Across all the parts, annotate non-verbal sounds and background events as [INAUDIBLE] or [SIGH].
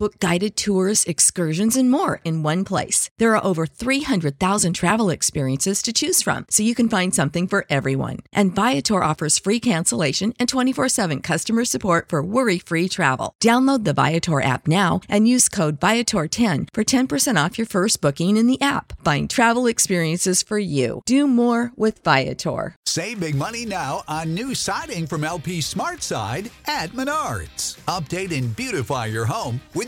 Book guided tours, excursions, and more in one place. There are over 300,000 travel experiences to choose from, so you can find something for everyone. And Viator offers free cancellation and 24 7 customer support for worry free travel. Download the Viator app now and use code Viator10 for 10% off your first booking in the app. Find travel experiences for you. Do more with Viator. Save big money now on new siding from LP SmartSide at Menards. Update and beautify your home with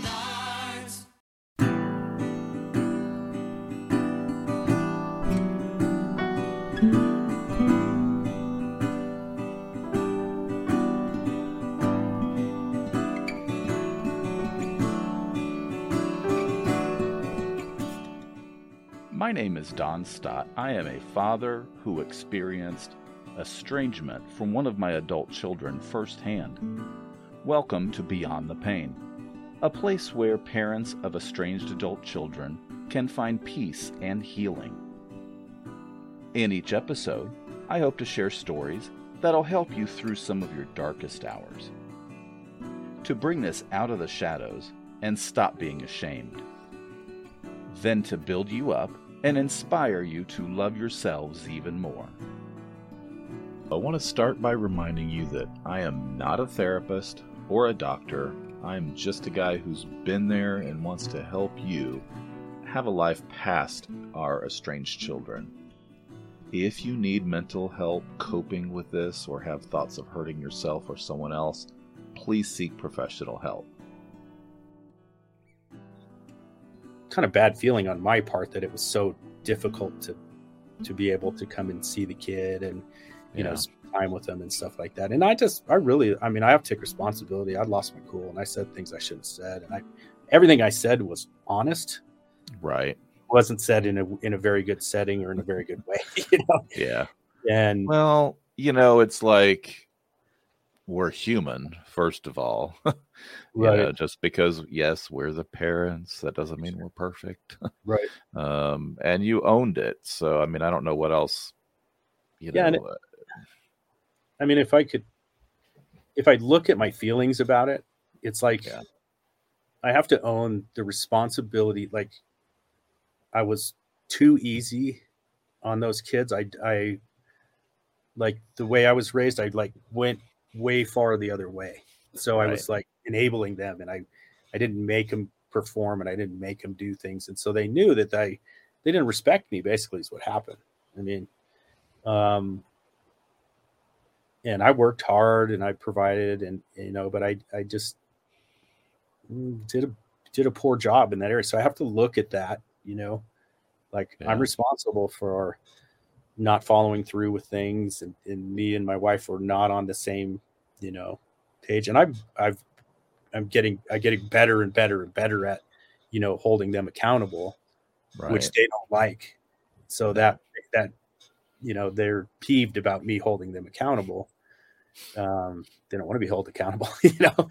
My name is Don Stott. I am a father who experienced estrangement from one of my adult children firsthand. Welcome to Beyond the Pain, a place where parents of estranged adult children can find peace and healing. In each episode, I hope to share stories that'll help you through some of your darkest hours. To bring this out of the shadows and stop being ashamed then to build you up and inspire you to love yourselves even more. I want to start by reminding you that I am not a therapist or a doctor. I am just a guy who's been there and wants to help you have a life past our estranged children. If you need mental help coping with this or have thoughts of hurting yourself or someone else, please seek professional help. Kind of bad feeling on my part that it was so difficult to to be able to come and see the kid and you know spend time with them and stuff like that and i just i really i mean i have to take responsibility i lost my cool and i said things i shouldn't have said and i everything i said was honest Right. wasn't said in a in a very good setting or in a very good [LAUGHS] way you know Yeah. and Well, you know, it's like we're human, first of all. [LAUGHS] You Right. know, just because, yes, we're the parents, that doesn't mean we're perfect. right [LAUGHS] um, and you owned it. So, I mean, I don't know what else, you Yeah, know. uh, I mean, if I could, if I look at my feelings about it, it's like Yeah. I have to own the responsibility. Like I was too easy on those kids. I, I, like the way I was raised, I like went way far the other way. So I was like enabling them, and I, I didn't make them perform, and I didn't make them do things, and so they knew that I, they didn't respect me. Basically, is what happened. I mean, um, and I worked hard and I provided and you know, but I I just mm, did a did a poor job in that area. So I have to look at that, you know, like Yeah. I'm responsible for not following through with things and, and me and my wife were not on the same, you know, page. And I've I've I'm getting I'm getting better and better and better at, you know, holding them accountable right. which they don't like. So that that you know they're peeved about me holding them accountable. Um, they don't want to be held accountable, [LAUGHS] you know.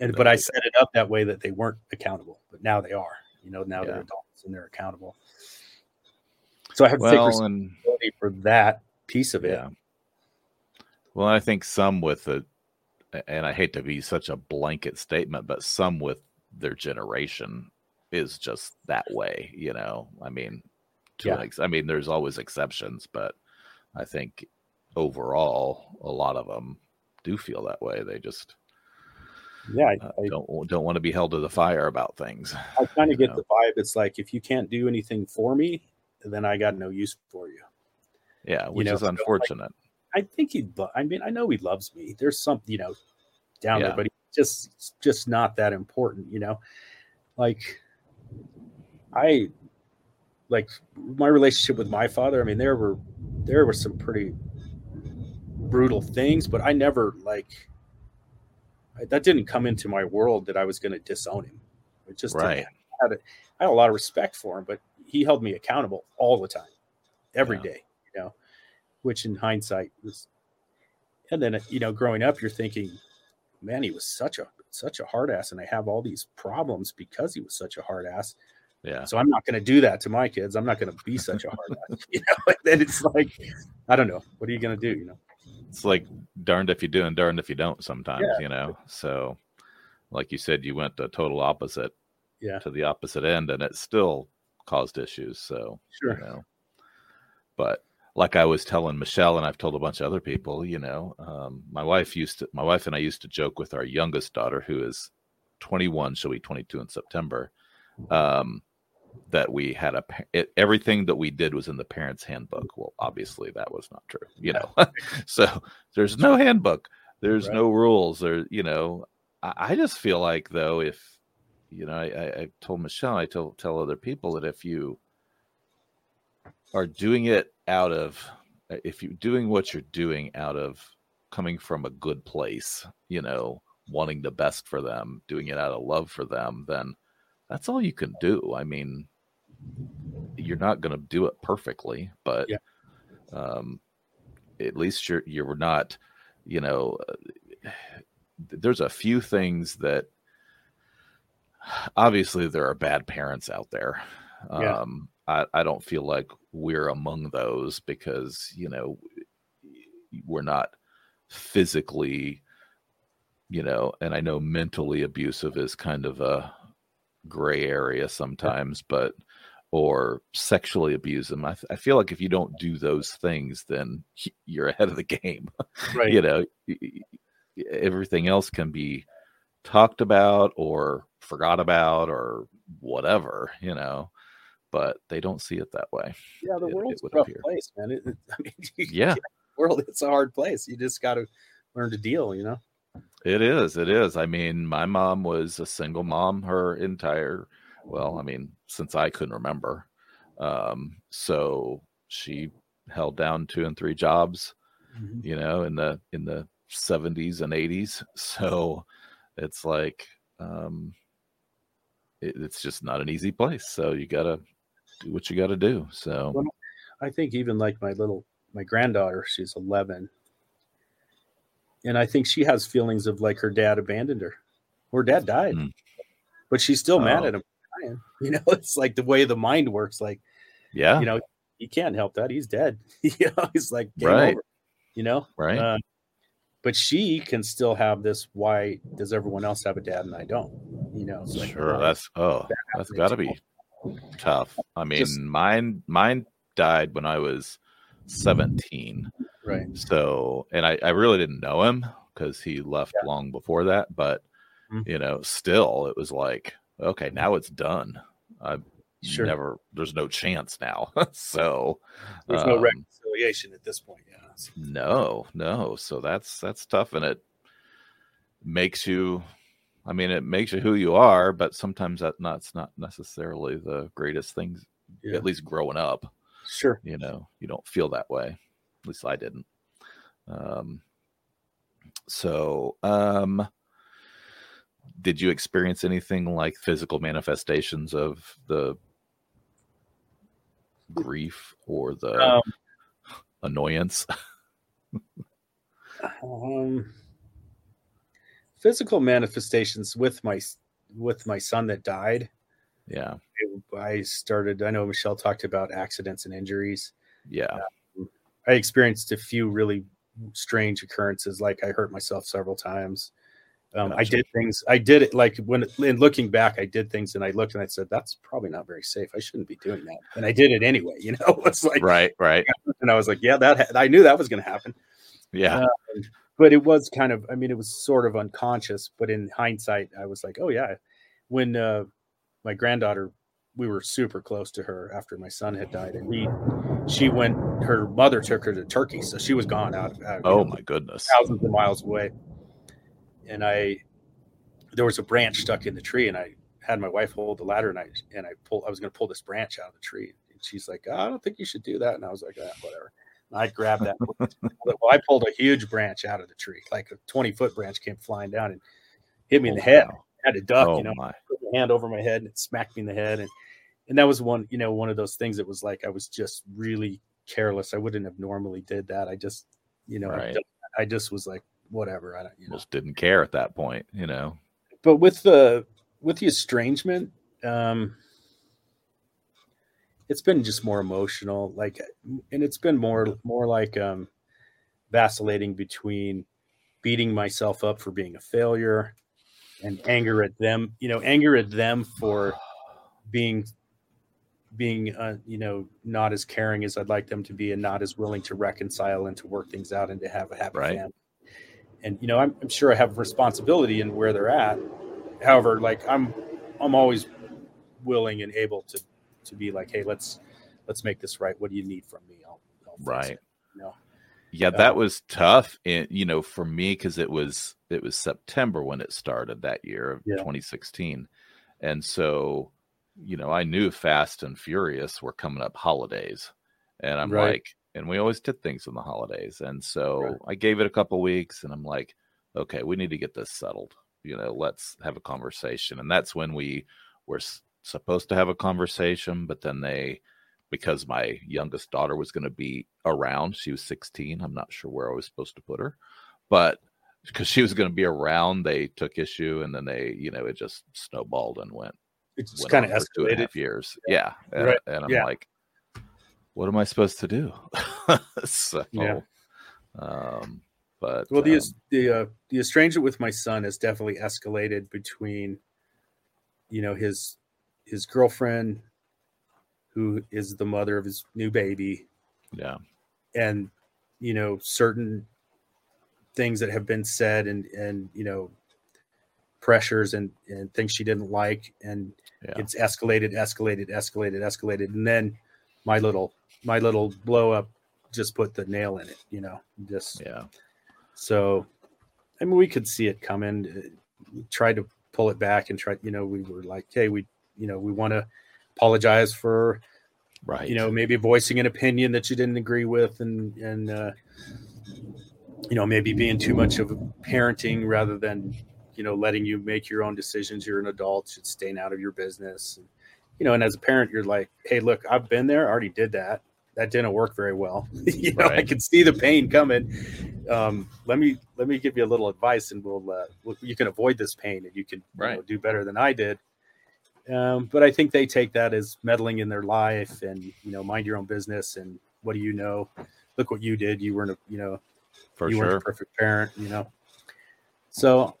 And but I set it up that way that they weren't accountable, but now they are. You know, now they're adults and they're accountable. So I have to take responsibility and for that piece of it. yeah. Well, I think some with it, and I hate to be such a blanket statement, but some with their generation is just that way. You know, I mean, to Yeah. ex- I mean, there's always exceptions, but I think overall, a lot of them do feel that way. They just Yeah, I, uh, don't don't want to be held to the fire about things. I kind you of get know. the vibe. It's like if you can't do anything for me, then I got no use for you. Yeah, which know, is so, like, unfortunate. I think he. I mean, I know he loves me. There's some, you know, down Yeah. there, but he's just it's just not that important, you know. Like, I like my relationship with my father. I mean, there were there were some pretty brutal things, but I never like I- that didn't come into my world that I was going to disown him. It just Right. I had a, I had a lot of respect for him, but he held me accountable all the time, every Yeah. day. You know, which in hindsight was. And then you know, growing up, you're thinking, man, he was such a such a hard ass, and I have all these problems because he was such a hard ass. Yeah. So I'm not going to do that to my kids. I'm not going to be such a hard ass. [LAUGHS] You know, and then it's like, I don't know. What are you going to do? You know. It's like darned if you do and darned if you don't sometimes, Yeah. you know. So like you said, you went the total opposite Yeah. to the opposite end and it still caused issues. So Sure. you know. But like I was telling Michelle, and I've told a bunch of other people, you know, um, my wife used to, my wife and I used to joke with our youngest daughter, who is 21, she'll be 22 in September, um, that we had a, it, everything that we did was in the parents' handbook. Well, obviously that was not true, you know. [LAUGHS] so there's no handbook, there's Right. no rules, there, you know. I, I just feel like though, if you know, I, I, I told Michelle, I tell tell other people that if you are doing it out of if you're doing what you're doing out of coming from a good place, you know, wanting the best for them, doing it out of love for them, then that's all you can do. I mean, you're not going to do it perfectly, but Yeah. um, at least you're you're not, you know, uh, there's a few things that [SIGHS] obviously there are bad parents out there. Yeah. Um, I, I don't feel like we're among those because, you know, we're not physically, you know, and I know mentally abusive is kind of a gray area sometimes, but or sexually abuse them. I, I feel like if you don't do those things, then [LAUGHS] you're ahead of the game [LAUGHS] Right. you know everything else can be talked about or forgot about or whatever you know but they don't see it that way Yeah, the it- it world's would a rough appear. place, man. It, it- [LAUGHS] I mean, [LAUGHS] you- yeah world it's a hard place. You just got to learn to deal. You know. it is it is i mean my mom was a single mom her entire well i mean since i couldn't remember um so she held down two and three jobs you know in the in the 70s and 80s [LAUGHS] so it's like um it, it's just not an easy place so you gotta do what you gotta do so Well, I think even like my little my granddaughter, she's 11, and I think she has feelings of like her dad abandoned her. Her dad died, Mm. but she's still mad Oh. at him. [LAUGHS] You know, it's like the way the mind works. Like yeah you know, you can't help that. He's dead. [LAUGHS] you know, he's like Right. over, You know, right Uh, but she can still have this. Why does everyone else have a dad and I don't? You know, like, sure that's oh that's gotta be tough i mean Just- mine mine died when i was 17 right. so and i, I really didn't know him because he left long before that but Mhm. you know still it was like okay now it's done i Sure. never there's no chance now [LAUGHS] so There's no um, reconciliation at this point. Yeah. No no so that's that's tough and it makes you i mean it makes you who you are but sometimes that that's not necessarily the greatest things Yeah. at least growing up. Sure. you know you don't feel that way. At least i didn't. Um so um did you experience anything like physical manifestations of the grief or the Um, annoyance? [LAUGHS] Um, physical manifestations with my with my son that died. yeah I started. I know Michelle talked about accidents and injuries. yeah I experienced a few really strange occurrences. Like I hurt myself several times. Um, I did things. I did it like when in looking back, I did things and I looked and I said, "That's probably not very safe. I shouldn't be doing that." And I did it anyway. You know, [LAUGHS] it's like, right right [LAUGHS] and I was like, "Yeah, that ha- I knew that was going to happen." yeah but it was kind of i mean it was sort of unconscious but in hindsight i was like oh yeah. When uh my granddaughter we were super close to her after my son had died and he she went her mother took her to turkey so she was gone out, out you oh know, my goodness. thousands of miles away. And i there was a branch stuck in the tree and i had my wife hold the ladder and i and i pulled i was going to pull this branch out of the tree. And she's like oh, i don't think you should do that. And i was like ah, whatever i grabbed that [LAUGHS] well i pulled a huge branch out of the tree like a 20 foot branch came flying down and hit me in the Oh, head wow. had to duck, oh you know, my. put my hand over my head and it smacked me in the head. And and that was one, you know, one of those things that was like I was just really careless. I wouldn't have normally did that. I just, you know, I Right. just- I, just was like, whatever. I don't, you know. Just didn't care at that point, you know. But with the with the estrangement, um, it's been just more emotional, like, and it's been more more like um, vacillating between beating myself up for being a failure and anger at them you know anger at them for being being uh, you know not as caring as i'd like them to be and not as willing to reconcile and to work things out and to have a happy Right. family and you know I'm, I'm sure i have responsibility in where they're at however like i'm i'm always willing and able to to be like hey let's let's make this right what do you need from me i'll, I'll Right. it, you know Yeah, that Um, was tough, and you know, for me because it was it was September when it started that year of Yeah. 2016, and so you know I knew Fast and Furious were coming up holidays, and I'm Right. like, and we always did things in the holidays, and so Right. I gave it a couple weeks, and I'm like, okay, we need to get this settled. You know, let's have a conversation, and that's when we were supposed to have a conversation, but then they because my youngest daughter was going to be around. She was 16. I'm not sure where I was supposed to put her, but because she was going to be around, they took issue and then they, you know, it just snowballed and went, it's kind of two and a escalated half years. Yeah. And, Right. and I'm Yeah. like, what am I supposed to do? [LAUGHS] so, Yeah. um, but Well, the um, the uh, the estrangement with my son has definitely escalated between, you know, his his girlfriend, who is the mother of his new baby, yeah, and you know certain things that have been said and and you know pressures and and things she didn't like. And yeah, it's escalated escalated escalated escalated. And then my little my little blow up just put the nail in it you know just yeah, so, I mean, we could see it coming. We tried to pull it back and try. You know, we were like, "Hey, we, you know, we want to apologize for, right. you know, maybe voicing an opinion that you didn't agree with, and and uh, you know, maybe being too much of a parenting rather than, you know, letting you make your own decisions. You're an adult, should staying out of your business. And, you know, and as a parent, you're like, "Hey, look, I've been there. I already did that. That didn't work very well. [LAUGHS] you know, I can see the pain coming." um, let me let me give you a little advice and we'll, uh, we'll you can avoid this pain and you can you know, do better than I did. Um, but I think they take that as meddling in their life and you know mind your own business and what do you know? Look what you did. You weren't a you know for you weren't a perfect parent. You know. So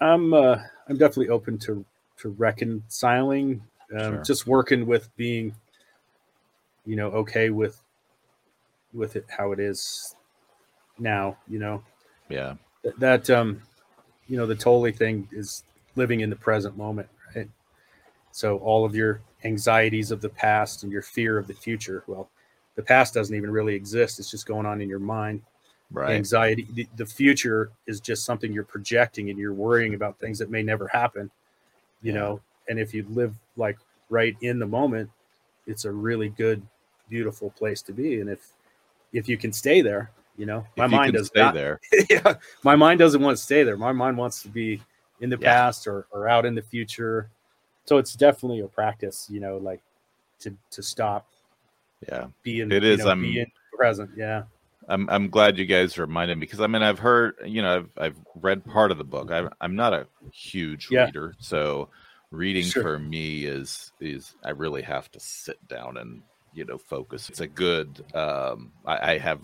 I'm uh, I'm definitely open to to reconciling. Um, Sure. Just working with being you know okay with with it how it is now. You know Yeah. that, that um you know the Tolle thing is living in the present moment so all of your anxieties of the past and your fear of the future well the past doesn't even really exist it's just going on in your mind Right. anxiety the, the future is just something you're projecting and you're worrying about things that may never happen you Yeah. know and if you live like right in the moment it's a really good beautiful place to be and if if you can stay there you know my you mind does stay not there. [LAUGHS] yeah, my mind doesn't want to stay there. My mind wants to be in the Yeah. past or, or out in the future. So it's definitely a practice, you know, like to to stop Yeah. being It is, know, being present. Yeah. I'm I'm glad you guys reminded me because I mean I've heard you know I've I've read part of the book. I'm I'm not a huge Yeah. reader, so reading Sure. for me is is I really have to sit down and you know focus. It's a good. Um, I, I have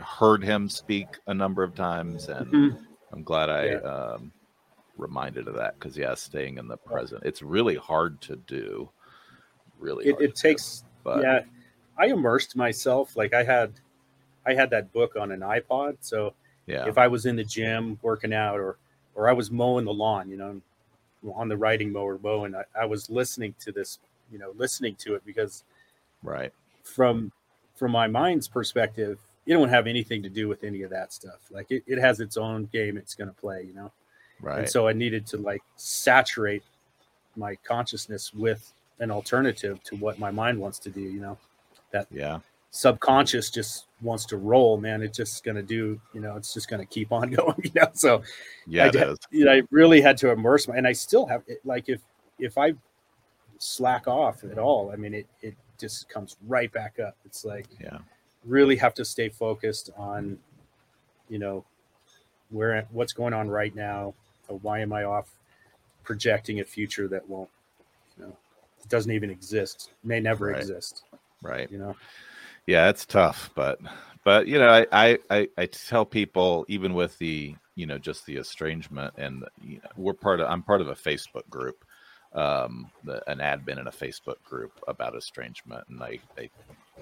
heard him speak a number of times, and Mhm. I'm glad I Yeah. um, reminded of that because yeah, staying in the present. It's really hard to do. Really, It, it to do, takes but yeah. I immersed myself like I had I had that book on an iPod. So yeah, if I was in the gym working out or or I was mowing the lawn, you know, on the riding mower mowing, I, I was listening to this, you know, listening to it because right, from from my mind's perspective, you don't have anything to do with any of that stuff. Like it, it has its own game it's going to play, you know. Right, And so I needed to like saturate my consciousness with an alternative to what my mind wants to do, you know. That yeah. subconscious just wants to roll, man. It's just going to do, you know, it's just going to keep on [LAUGHS] going, you know. So Yeah, I, did- you know, I really had to immerse my, and I still have it. Like if if I slack off at all, I mean, it it just comes right back up. It's like Yeah. really have to stay focused on, you know, where what's going on right now. Why am I off projecting a future that won't, you know, doesn't even exist, may never Right. exist. Right. You know, Yeah, it's tough, but but you know, I I I, I tell people even with the you know just the estrangement and you know, we're part of I'm part of a Facebook group, um, the, an admin in a Facebook group about estrangement, and I, I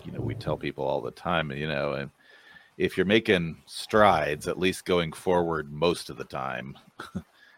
you know we tell people all the time, you know, and if you're making strides, at least going forward most of the time, [LAUGHS]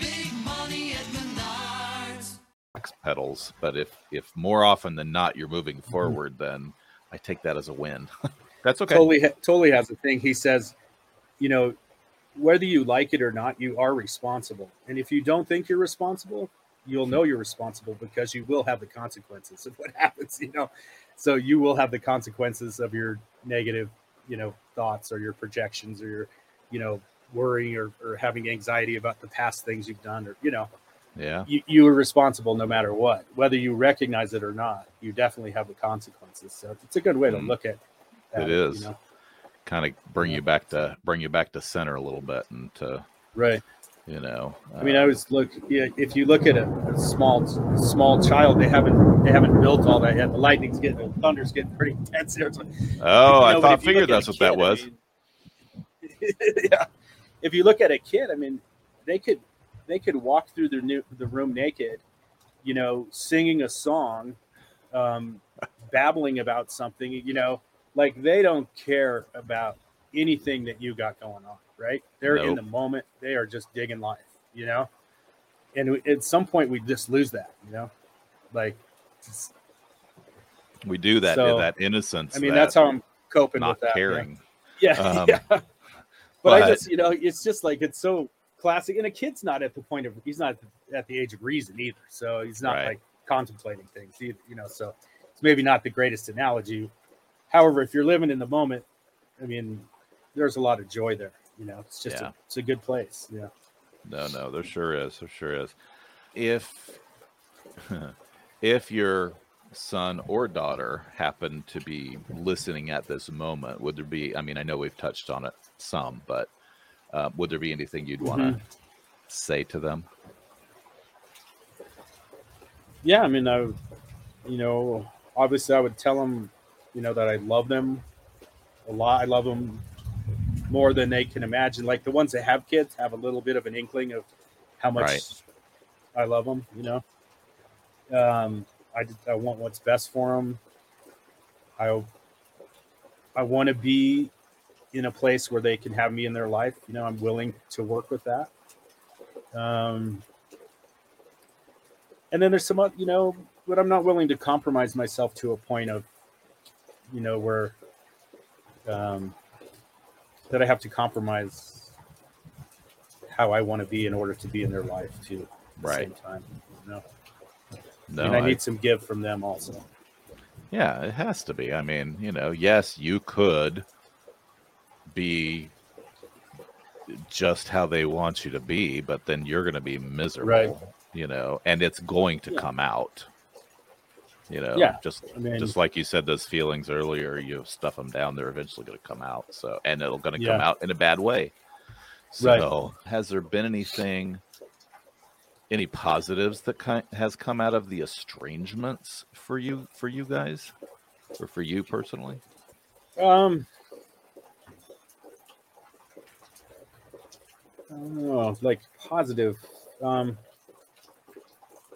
money at Pedals, but if if more often than not you're moving Mm-hmm. forward, then I take that as a win. [LAUGHS] That's okay. Tolle totally has a thing. He says, you know, whether you like it or not, you are responsible. And if you don't think you're responsible, you'll know you're responsible because you will have the consequences of what [LAUGHS] happens, you know. So you will have the consequences of your negative, you know, thoughts or your projections or your, you know, worrying or, or having anxiety about the past things you've done or, you know, Yeah. you, you are responsible no matter what, whether you recognize it or not, you definitely have the consequences. So it's a good way to Mm. look at It at is. You know? Kind of bring you back to bring you back to center a little bit and to Right. you know. I mean, I um, was look. Yeah, if you look at a, a small small child, they haven't they haven't built all that yet. The lightning's getting, the thunder's getting pretty intense there. [LAUGHS] So, Oh, you I know, but thought figured that's what that kid, I was. mean- [LAUGHS] yeah. If you look at a kid, I mean, they could they could walk through the new the room naked, you know, singing a song, um, babbling about something, you know, like they don't care about anything that you got going on, right? They're in the moment. They are just digging life, you know. And we, at some point, we just lose that, you know, like. we do that So, that innocence. I mean, that that's how I'm coping not with that. yeah. caring. [LAUGHS] Yeah, Um, yeah. But, I just, you know, it's just like it's so classic, and a kid's not at the point of he's not at the age of reason either, so he's not Right. like contemplating things either, you know. So it's maybe not the greatest analogy. However, if you're living in the moment, I mean, there's a lot of joy there. You know, it's just Yeah. a, it's a good place. Yeah. No, no, there sure is. There sure is. If [LAUGHS] if your son or daughter happened to be listening at this moment, would there be? I mean, I know we've touched on it some, but uh, would there be anything you'd want to say to them? yeah i mean i you know obviously i would tell them you know that i love them a lot. I love them more than they can imagine. Like the ones that have kids have a little bit of an inkling of how much Right. i love them you know? Um i, I want what's best for them i i want to be in a place where they can have me in their life you know i'm willing to work with that um and then there's some oth- you know but i'm not willing to compromise myself to a point of you know where um that i have to compromise how i want to be in order to be in their life too at the Right. same time you know No, and i I- need some give from them also Yeah, it has to be. I mean, you know, yes, you could be just how they want you to be, but then you're going to be miserable, Right. you know, and it's going to Yeah. come out. You know, Yeah, just I mean- just like you said, those feelings earlier, you stuff them down, they're eventually going to come out. So, and it'll going to come out in a bad way. So, Right. has there been anything, any positives that ki- has come out of the estrangements for you, for you guys, or for you personally? Um, I don't know, like positive. Um,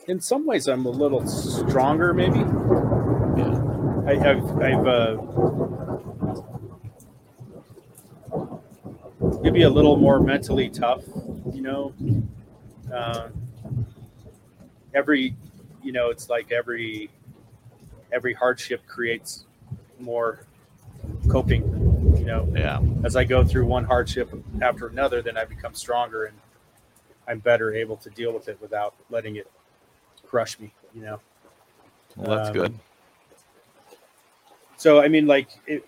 in some ways, I'm a little stronger, maybe. Yeah. I, have I've uh, maybe a little more mentally tough, you know. Uh, every, you know, it's like every every hardship creates more coping you know, Yeah. as I go through one hardship after another, then I become stronger and I'm better able to deal with it without letting it crush me. You know. Well, that's Um, good. So I mean, like it,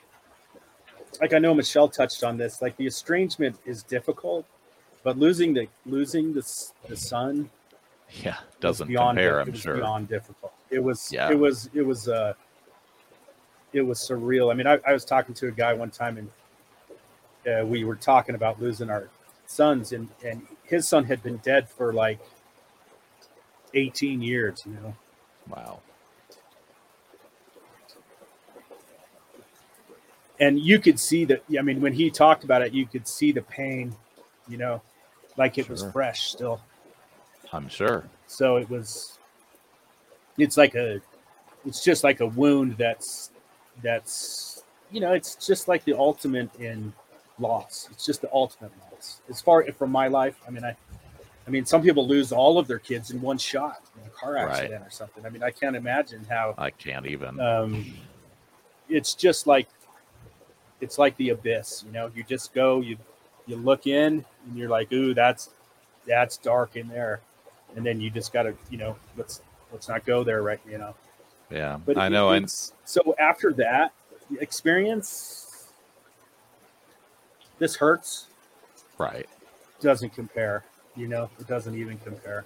like I know Michelle touched on this. Like the estrangement is difficult, but losing the losing the the son Yeah. Doesn't beyond compare, I'm sure. beyond difficult. It was Yeah. it was it was uh it was surreal. I mean, I, I was talking to a guy one time and uh, we were talking about losing our sons and and his son had been dead for like 18 years, you know. Wow. and you could see that i mean when he talked about it you could see the pain you know like it was fresh still I'm sure. so it was it's like a it's just like a wound that's that's you know it's just like the ultimate in loss. It's just the ultimate loss. As far from my life i mean i i mean some people lose all of their kids in one shot in a car Right. accident or something. I mean i can't imagine how I can't even. um, it's just like it's like the abyss you know? You just go you you look in and you're like ooh that's that's dark in there. And then you just gotta you know let's let's not go there right you know yeah. but I know. And so after that experience this hurts right. doesn't compare you know it doesn't even compare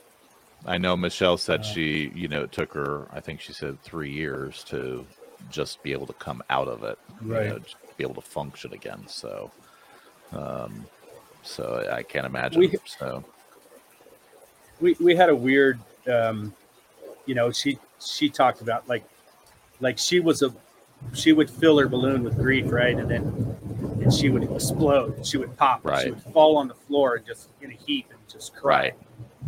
I know Michelle said Uh, she, you know, it took her, I think she said three years to just be able to come out of it, you Right. know, just be able to function again. So, um, so I can't imagine. We- so, we we had a weird um you know she she talked about like like she was a she would fill her balloon with grief right? And then and she would explode. And she would pop. And she would fall on the floor and just in a heap and just cry Right.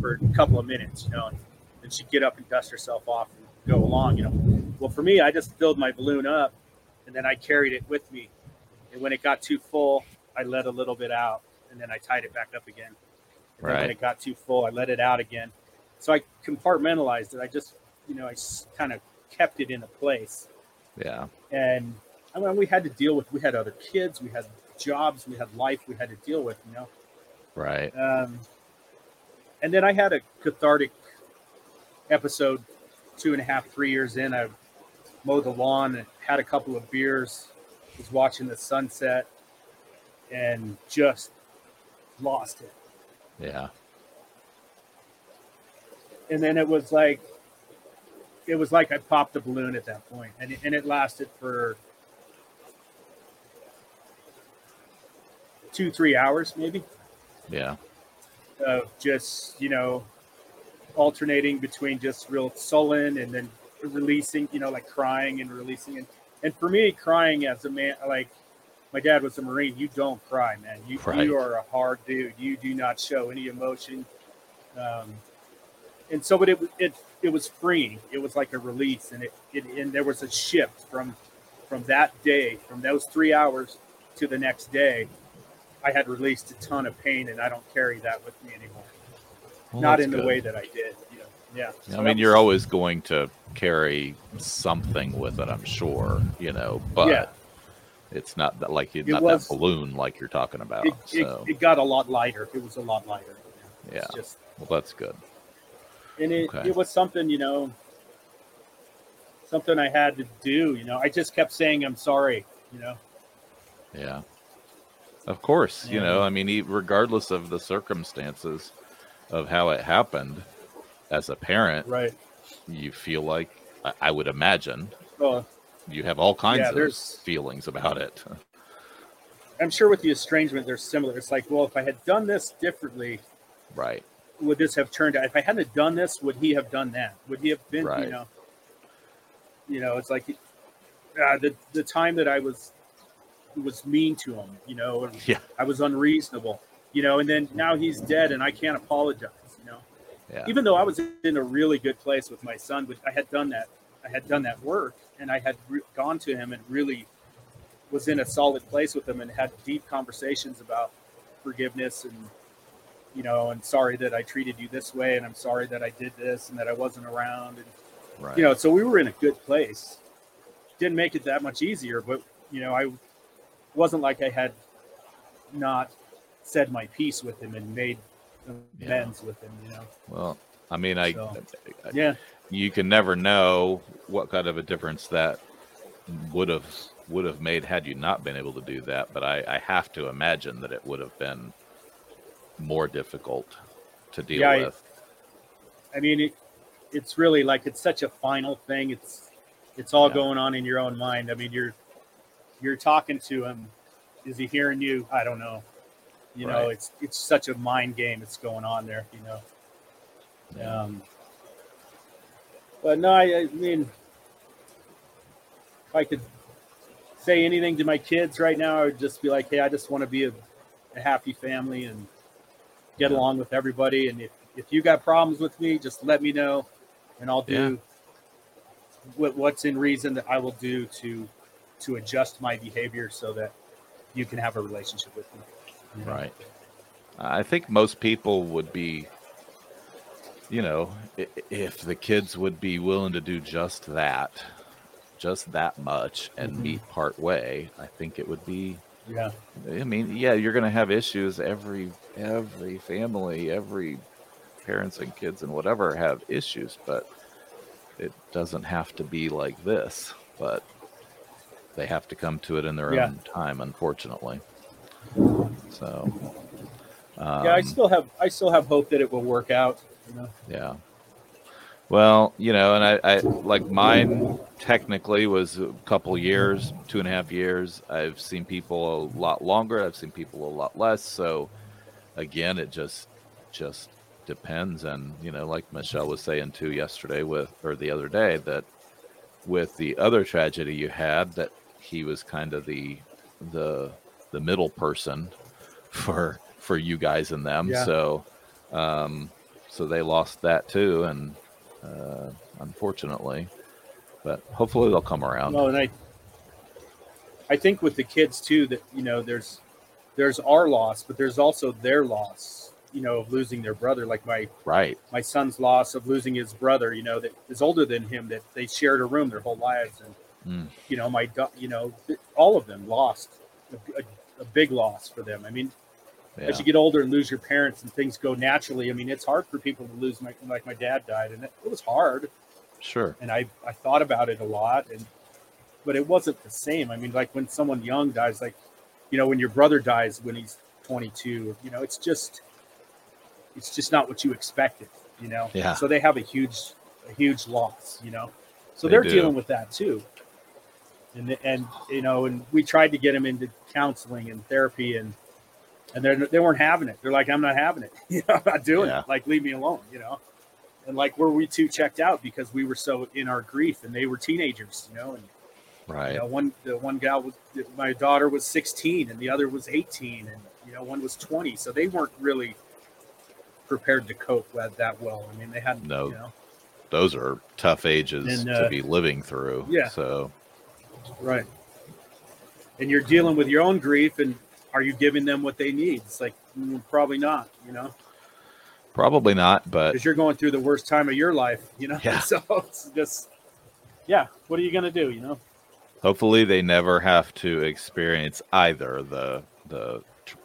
for a couple of minutes you know and then she'd get up and dust herself off and go along you know. Well for me i just filled my balloon up and then i carried it with me. And when it got too full i let a little bit out and then i tied it back up again. And then when it got too full, I let it out again. So I compartmentalized it. I just, you know, I kind of kept it in a place. yeah. And I mean, we had to deal with, we had other kids, we had jobs, we had life we had to deal with, you know. Right. Um, and then I had a cathartic episode two and a half, three years in. I mowed the lawn and had a couple of beers, was watching the sunset, and just lost it. Yeah. and then it was like it was like I popped a balloon at that point, and it, and it lasted for two three hours maybe. Yeah. of just you know alternating between just real sullen and then releasing you know like crying and releasing. And and for me crying as a man like my dad was a marine. You don't cry man. You Right. you are a hard dude. You do not show any emotion. Um and so but it it it was freeing it was like a release and it, it and there was a shift from from that day from those three hours to the next day i had released a ton of pain and i don't carry that with me anymore Well, not in the good. way that i did you know yeah So I mean, was- you're always going to carry something with it, I'm sure, you know, but Yeah. it's not that like it's It not was- that balloon like you're talking about. it, it, so, it got a lot lighter it was a lot lighter yeah. it's just Well, that's good. And it, Okay. it was something you know something i had to do you know i just kept saying i'm sorry you know Yeah. Of course, you know, I mean, regardless of the circumstances of how it happened, as a parent, right you feel like, I, I would imagine, well you have all kinds Yeah, of feelings about it. i'm sure with the estrangement they're similar it's like well if i had done this differently right. Would this have turned out if i hadn't done this would he have done that would he have been Right. you know you know it's like uh, the the time that i was was mean to him you know Yeah. i was unreasonable you know and then now he's dead and i can't apologize you know Yeah. even though i was in a really good place with my son but i had done that i had done that work and i had re- gone to him and really was in a solid place with him and had deep conversations about forgiveness and you know, and sorry that I treated you this way, and I'm sorry that I did this and that I wasn't around, and Right. you know, so we were in a good place. Didn't make it that much easier, but you know, I wasn't like I had not said my piece with him and made amends with him. You know, well, I mean, I, So, I yeah, you can never know what kind of a difference that would have would have made had you not been able to do that. But I, I have to imagine that it would have been more difficult to deal Yeah, with. I mean, it, it's really like it's such a final thing. It's it's all Yeah. going on in your own mind. I mean, you're you're talking to him. Is he hearing you? I don't know. You know, it's it's such a mind game that's going on there. You know. Yeah. Um, but no, I, I mean, if I could say anything to my kids right now, I would just be like, hey, I just want to be a, a happy family and get Yeah. along with everybody. And if, if you got problems with me, just let me know and I'll do what, what's in reason that I will do to to adjust my behavior so that you can have a relationship with me. you know? Right. I think most people would be, you know, if the kids would be willing to do just that, just that much, and Mhm. meet part way, I think it would be. Yeah. I mean, yeah, you're going to have issues. Every every family, every parents and kids and whatever have issues, but it doesn't have to be like this. But they have to come to it in their Yeah. own time, unfortunately. So, um, yeah, I still have I still have hope that it will work out. You know. yeah. Well, you know, and I, I like mine technically was a couple years, two and a half years. I've seen people a lot longer. I've seen people a lot less. So again, it just just depends. And you know, like Michelle was saying too yesterday with or the other day that with the other tragedy you had that he was kind of the the the middle person [LAUGHS] for for you guys and them. Yeah. So um so they lost that too and uh unfortunately but hopefully they'll come around Well, and I, I think with the kids too that you know there's there's our loss, but there's also their loss. You know, of losing their brother. Like my right my son's loss of losing his brother. You know, that is older than him. That they shared a room their whole lives, and Mm. you know, my you know, all of them lost a, a, a big loss for them. I mean, yeah. as you get older and lose your parents and things go naturally. I mean, it's hard for people to lose. My, like my dad died, and it, it was hard sure and I, I thought about it a lot and but it wasn't the same i mean like when someone young dies like you know when your brother dies when he's 22 you know it's just it's just not what you expected you know Yeah. so they have a huge a huge loss you know so They are dealing with that too and and you know and we tried to get him into counseling and therapy and and they they weren't having it. They're like i'm not having it. [LAUGHS] You know i'm not doing Yeah. it like leave me alone you know? And like were we too checked out because we were so in our grief and they were teenagers you know? And right you know one the one gal was my daughter was 16 and the other was 18 and you know one was 20 so they weren't really prepared to cope with that well. I mean they hadn't No. you know. Those are tough ages And, to uh, be living through. yeah. so right. And you're dealing with your own grief and are you giving them what they need? It's like mm, probably not you know? Probably not but because you're going through the worst time of your life you know? Yeah. [LAUGHS] so it's just yeah what are you gonna do you know? Hopefully they never have to experience either the the tr-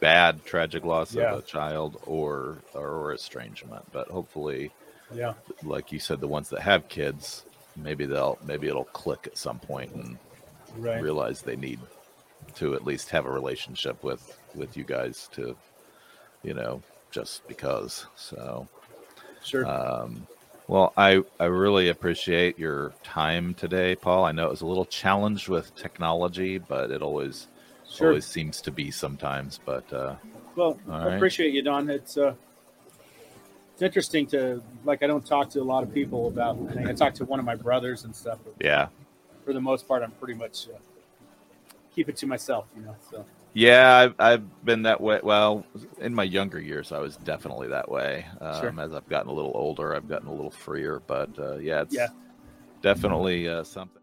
bad tragic loss Yeah. of a child or or estrangement but hopefully yeah. like you said the ones that have kids maybe they'll maybe it'll click at some point and right. realize they need to at least have a relationship with with you guys to you know just because so sure um, well, I, I really appreciate your time today, Paul. I know it was a little challenged with technology, but it always Sure. always seems to be sometimes. But uh, Well, I right. appreciate you, Don. It's uh, it's interesting to like. I don't talk to a lot of people about. I, think I talk to one of my brothers and stuff. Yeah, for the most part, I'm pretty much uh, keep it to myself. You know. So yeah, I've, I've been that way. Well, in my younger years, I was definitely that way. Um, Sure. As I've gotten a little older, I've gotten a little freer. But uh, yeah, it's Yeah. definitely uh, something.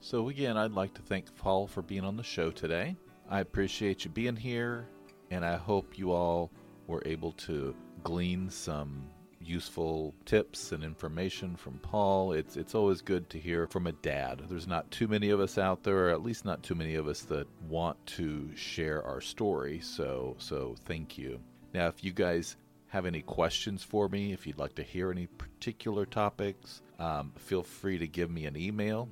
So, again, I'd like to thank Paul for being on the show today. I appreciate you being here, and I hope you all were able to glean some useful tips and information from Paul. It's it's always good to hear from a dad. There's not too many of us out there, or at least not too many of us that want to share our story. So so thank you. Now, if you guys have any questions for me, if you'd like to hear any particular topics, um, feel free to give me an email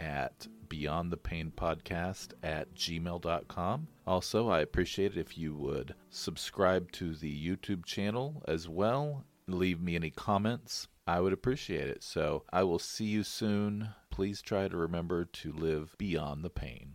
at beyond the pain podcast at gmail.com also i appreciate it if you would subscribe to the youtube channel as well leave me any comments. I would appreciate it. So I will see you soon. Please try to remember to live beyond the pain.